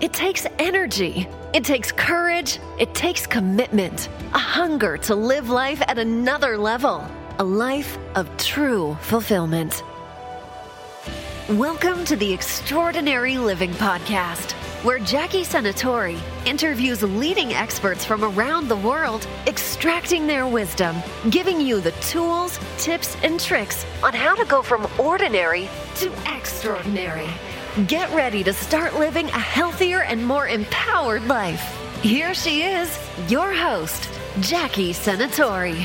It takes energy. It takes courage. It takes commitment. A hunger to live life at another level. A life of true fulfillment. Welcome to the Extraordinary Living Podcast, where Jackie Senatori interviews leading experts from around the world, extracting their wisdom, giving you the tools, tips, and tricks on how to go from ordinary to extraordinary. Get ready to start living a healthier and more empowered life. Here she is, your host, Jackie Senatori.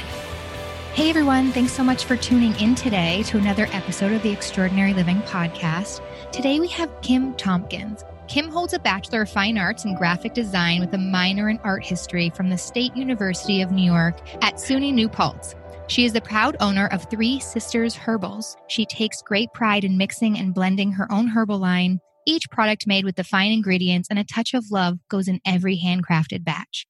Hey everyone, thanks so much for tuning in today to another episode of the Extraordinary Living Podcast. Today we have Kim Tompkins. Kim holds a Bachelor of Fine Arts in Graphic Design with a minor in Art History from the State University of New York at SUNY New Paltz. She is the proud owner of Three Sisters Herbals. She takes great pride in mixing and blending her own herbal line. Each product made with the fine ingredients and a touch of love goes in every handcrafted batch.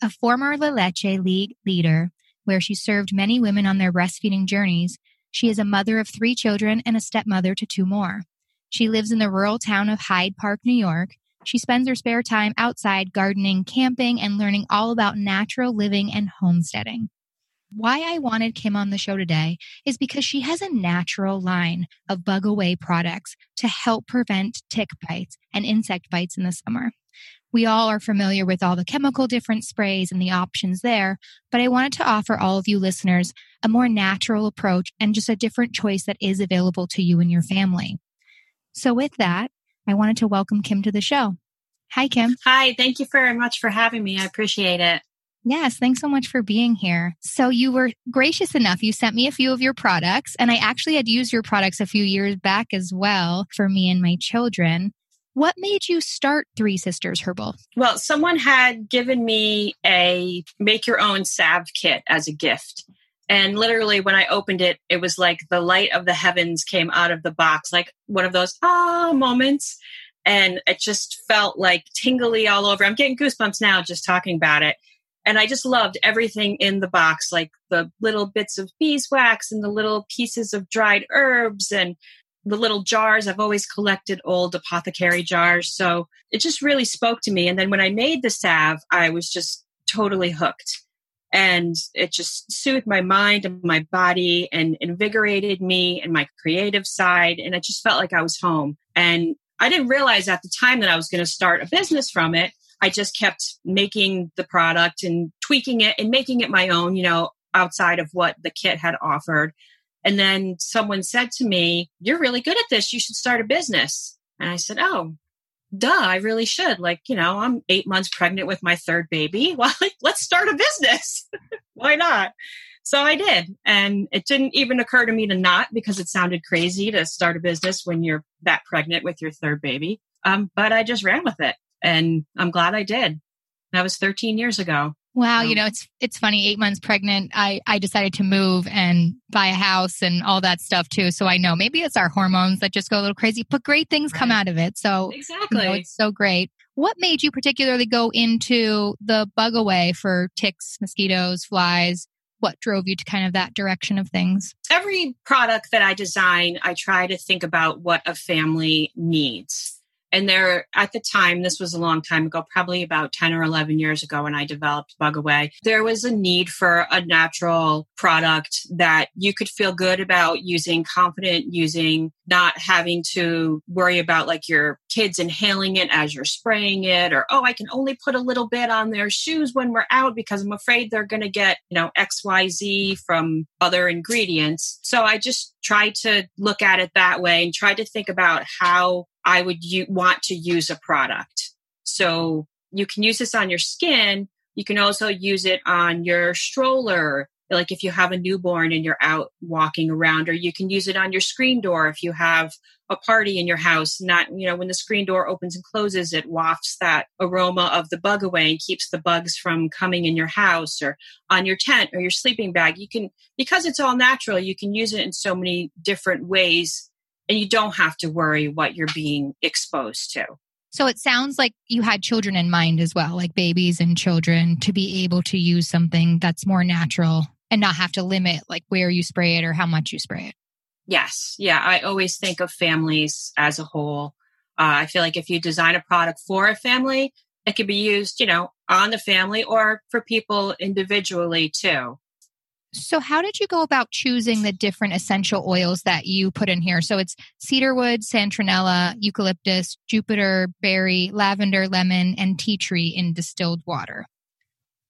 A former La Leche League leader, where she served many women on their breastfeeding journeys, she is a mother of three children and a stepmother to two more. She lives in the rural town of Hyde Park, New York. She spends her spare time outside gardening, camping, and learning all about natural living and homesteading. Why I wanted Kim on the show today is because she has a natural line of bug away products to help prevent tick bites and insect bites in the summer. We all are familiar with all the chemical different sprays and the options there, but I wanted to offer all of you listeners a more natural approach and just a different choice that is available to you and your family. So with that, I wanted to welcome Kim to the show. Hi, Kim. Hi, thank you very much for having me. I appreciate it. Yes, thanks so much for being here. So, you were gracious enough. You sent me a few of your products, and I actually had used your products a few years back as well for me and my children. What made you start Three Sisters Herbal? Well, someone had given me a make your own salve kit as a gift. And literally, when I opened it, it was like the light of the heavens came out of the box, like one of those ah moments. And it just felt like tingly all over. I'm getting goosebumps now just talking about it and I just loved everything in the box, like the little bits of beeswax and the little pieces of dried herbs and the little jars. I've always collected old apothecary jars. So it just really spoke to me. And then when I made the salve, I was just totally hooked. And it just soothed my mind and my body and invigorated me and my creative side. And I just felt like I was home. And I didn't realize at the time that I was going to start a business from it. I just kept making the product and tweaking it and making it my own, you know, outside of what the kit had offered. And then someone said to me, You're really good at this. You should start a business. And I said, Oh, duh, I really should. Like, you know, I'm eight months pregnant with my third baby. Well, let's start a business. Why not? So I did. And it didn't even occur to me to not because it sounded crazy to start a business when you're that pregnant with your third baby. Um, but I just ran with it and I'm glad I did. That was 13 years ago. Wow, you know, it's it's funny, 8 months pregnant, I I decided to move and buy a house and all that stuff too. So I know maybe it's our hormones that just go a little crazy, but great things right. come out of it. So Exactly. You know, it's so great. What made you particularly go into the bug away for ticks, mosquitoes, flies? What drove you to kind of that direction of things? Every product that I design, I try to think about what a family needs and there at the time this was a long time ago probably about 10 or 11 years ago when i developed bug away there was a need for a natural product that you could feel good about using confident using not having to worry about like your kids inhaling it as you're spraying it or oh i can only put a little bit on their shoes when we're out because i'm afraid they're going to get you know xyz from other ingredients. So i just tried to look at it that way and try to think about how I would u- want to use a product. So you can use this on your skin. You can also use it on your stroller, like if you have a newborn and you're out walking around, or you can use it on your screen door if you have a party in your house. Not, you know, when the screen door opens and closes, it wafts that aroma of the bug away and keeps the bugs from coming in your house or on your tent or your sleeping bag. You can, because it's all natural, you can use it in so many different ways and you don't have to worry what you're being exposed to. So it sounds like you had children in mind as well, like babies and children, to be able to use something that's more natural and not have to limit like where you spray it or how much you spray it. Yes. Yeah. I always think of families as a whole. Uh, I feel like if you design a product for a family, it could be used, you know, on the family or for people individually too. So, how did you go about choosing the different essential oils that you put in here? So, it's cedarwood, citronella, eucalyptus, Jupiter, berry, lavender, lemon, and tea tree in distilled water.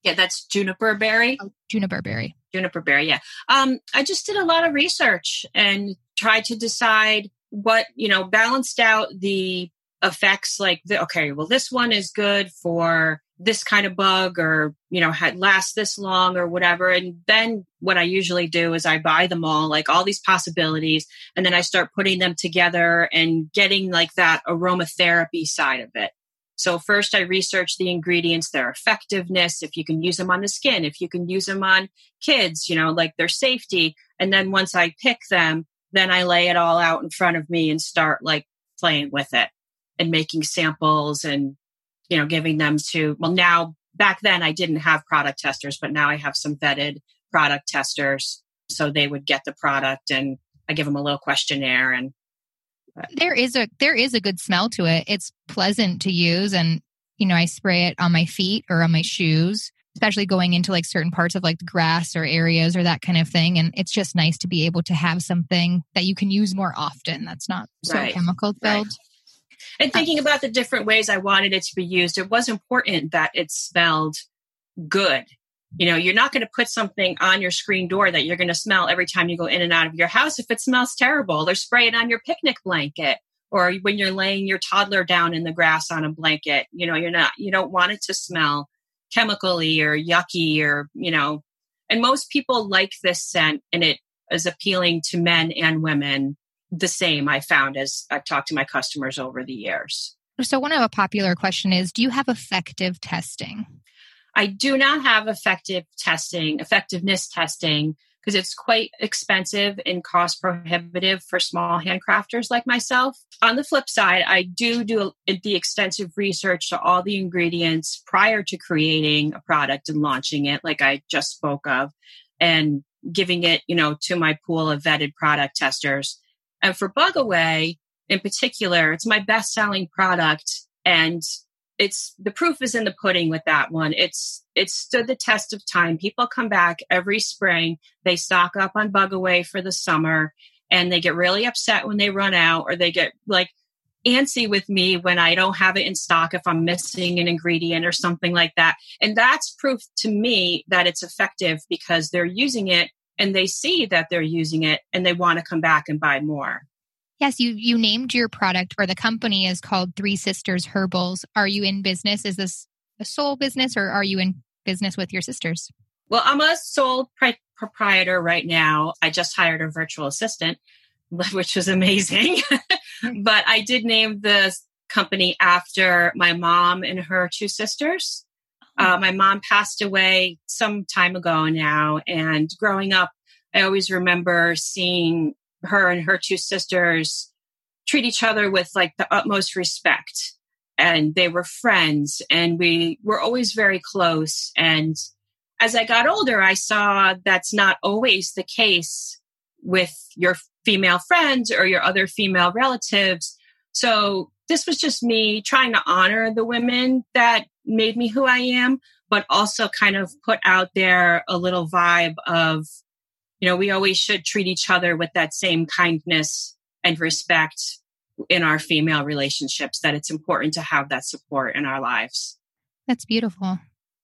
Yeah, that's juniper berry. Oh, juniper berry. Juniper berry, yeah. Um, I just did a lot of research and tried to decide what, you know, balanced out the effects like, the, okay, well, this one is good for this kind of bug or you know had last this long or whatever. And then what i usually do is i buy them all like all these possibilities and then i start putting them together and getting like that aromatherapy side of it. So first i research the ingredients their effectiveness if you can use them on the skin if you can use them on kids you know like their safety. And then once i pick them then i lay it all out in front of me and start like playing with it and making samples and you know, giving them to, well, now back then I didn't have product testers, but now I have some vetted product testers. So they would get the product and I give them a little questionnaire and but. there is a there is a good smell to it. It's pleasant to use and you know, I spray it on my feet or on my shoes, especially going into like certain parts of like the grass or areas or that kind of thing. And it's just nice to be able to have something that you can use more often that's not so right. chemical filled. Right. And thinking about the different ways I wanted it to be used, it was important that it smelled good. You know, you're not going to put something on your screen door that you're going to smell every time you go in and out of your house if it smells terrible, or spray it on your picnic blanket, or when you're laying your toddler down in the grass on a blanket. You know, you're not, you don't want it to smell chemically or yucky or, you know, and most people like this scent and it is appealing to men and women the same I found as I've talked to my customers over the years. So, one of a popular question is Do you have effective testing? I do not have effective testing, effectiveness testing, because it's quite expensive and cost prohibitive for small handcrafters like myself. On the flip side, I do do the extensive research to all the ingredients prior to creating a product and launching it, like I just spoke of, and giving it, you know, to my pool of vetted product testers and for Bug Away in particular, it's my best selling product. And it's the proof is in the pudding with that one. It's it's stood the test of time. People come back every spring. They stock up on Bug Away for the summer and they get really upset when they run out or they get like antsy with me when I don't have it in stock if I'm missing an ingredient or something like that. And that's proof to me that it's effective because they're using it and they see that they're using it and they want to come back and buy more. Yes, you you named your product or the company is called Three Sisters Herbals. Are you in business? Is this a sole business or are you in business with your sisters? Well, I'm a sole pri- proprietor right now. I just hired a virtual assistant, which was amazing. Mm-hmm. but I did name the company after my mom and her two sisters. Uh, my mom passed away some time ago now. And growing up, I always remember seeing her and her two sisters treat each other with like the utmost respect. And they were friends and we were always very close. And as I got older, I saw that's not always the case with your female friends or your other female relatives. So this was just me trying to honor the women that made me who I am, but also kind of put out there a little vibe of, you know, we always should treat each other with that same kindness and respect in our female relationships, that it's important to have that support in our lives. That's beautiful.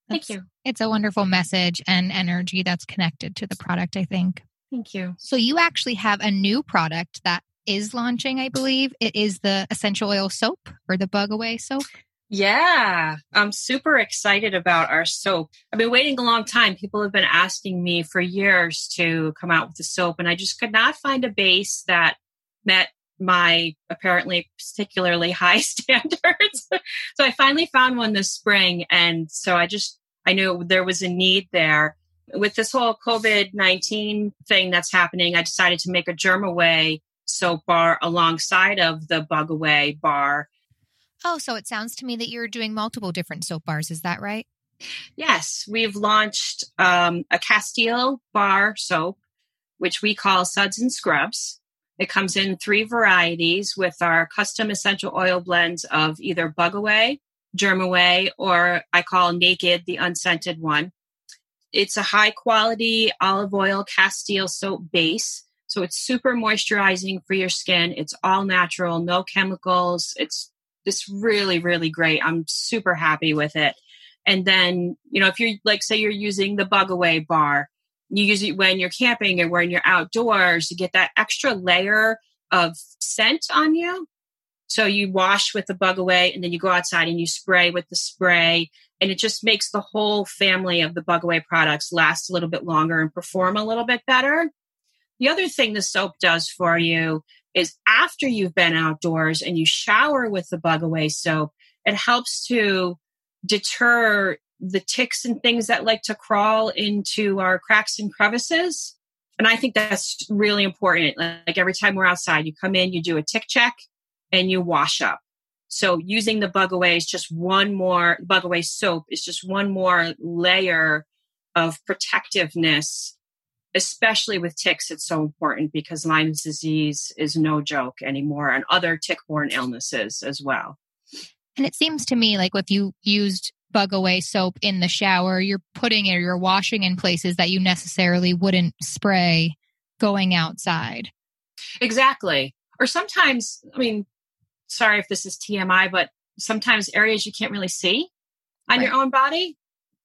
That's, Thank you. It's a wonderful message and energy that's connected to the product, I think. Thank you. So, you actually have a new product that is launching, I believe. It is the essential oil soap or the bug away soap. Yeah, I'm super excited about our soap. I've been waiting a long time. People have been asking me for years to come out with the soap, and I just could not find a base that met my apparently particularly high standards. so I finally found one this spring. And so I just, I knew there was a need there. With this whole COVID 19 thing that's happening, I decided to make a Germ Away soap bar alongside of the Bug Away bar Oh, so it sounds to me that you're doing multiple different soap bars. Is that right? Yes, we've launched um, a Castile bar soap, which we call Suds and Scrubs. It comes in three varieties with our custom essential oil blends of either Bug Away, Germ Away, or I call Naked, the unscented one. It's a high quality olive oil Castile soap base. So it's super moisturizing for your skin. It's all natural, no chemicals. It's it's really, really great. I'm super happy with it. And then, you know, if you're like, say you're using the bug away bar, you use it when you're camping or when you're outdoors to get that extra layer of scent on you. So you wash with the bug away and then you go outside and you spray with the spray. And it just makes the whole family of the bug away products last a little bit longer and perform a little bit better. The other thing the soap does for you is after you've been outdoors and you shower with the bug away soap, it helps to deter the ticks and things that like to crawl into our cracks and crevices. And I think that's really important. Like every time we're outside, you come in, you do a tick check and you wash up. So using the bug away is just one more bug away soap is just one more layer of protectiveness, especially with ticks. It's so important because Lyme's disease is no joke anymore and other tick borne illnesses as well. And it seems to me like if you used bug away soap in the shower, you're putting it or you're washing in places that you necessarily wouldn't spray going outside. Exactly. Or sometimes, I mean, sorry if this is TMI, but sometimes areas you can't really see on right. your own body.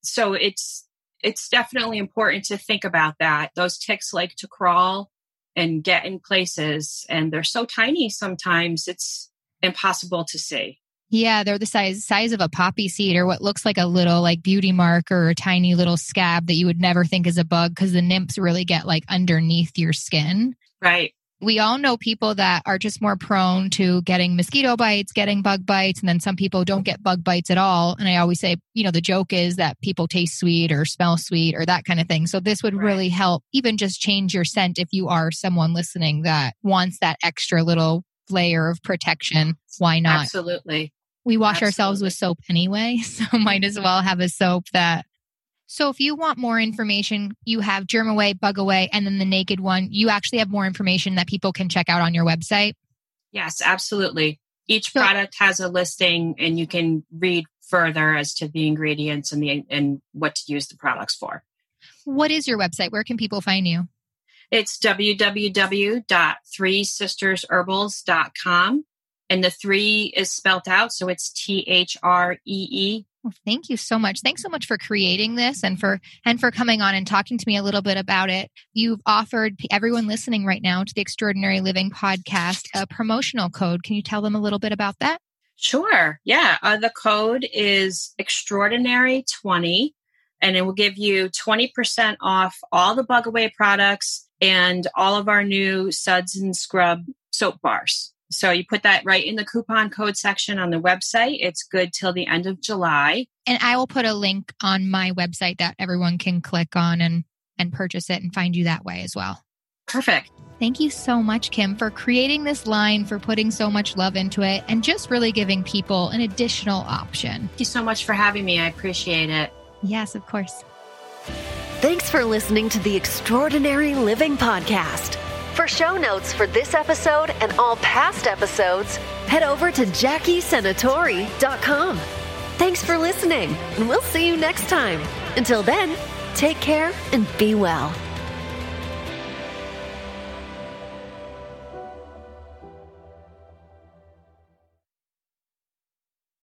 So it's it's definitely important to think about that. Those ticks like to crawl and get in places and they're so tiny sometimes it's impossible to see. Yeah, they're the size size of a poppy seed or what looks like a little like beauty mark or a tiny little scab that you would never think is a bug because the nymphs really get like underneath your skin. Right. We all know people that are just more prone to getting mosquito bites, getting bug bites, and then some people don't get bug bites at all. And I always say, you know, the joke is that people taste sweet or smell sweet or that kind of thing. So this would right. really help even just change your scent if you are someone listening that wants that extra little layer of protection. Why not? Absolutely. We wash Absolutely. ourselves with soap anyway, so might as well have a soap that. So if you want more information, you have Germ Away, Bug Away, and then the Naked one. You actually have more information that people can check out on your website. Yes, absolutely. Each so, product has a listing, and you can read further as to the ingredients and the and what to use the products for. What is your website? Where can people find you? It's www.threesistersherbals.com and the three is spelt out. So it's T H R E E. thank you so much. Thanks so much for creating this and for and for coming on and talking to me a little bit about it. You've offered everyone listening right now to the Extraordinary Living podcast a promotional code. Can you tell them a little bit about that? Sure. Yeah. Uh, the code is extraordinary 20 and it will give you 20% off all the bug away products and all of our new suds and scrub soap bars. So you put that right in the coupon code section on the website. It's good till the end of July. And I will put a link on my website that everyone can click on and and purchase it and find you that way as well. Perfect. Thank you so much, Kim, for creating this line, for putting so much love into it, and just really giving people an additional option. Thank you so much for having me. I appreciate it. Yes, of course. Thanks for listening to the Extraordinary Living Podcast. For show notes for this episode and all past episodes, head over to JackieSenatori.com. Thanks for listening, and we'll see you next time. Until then, take care and be well.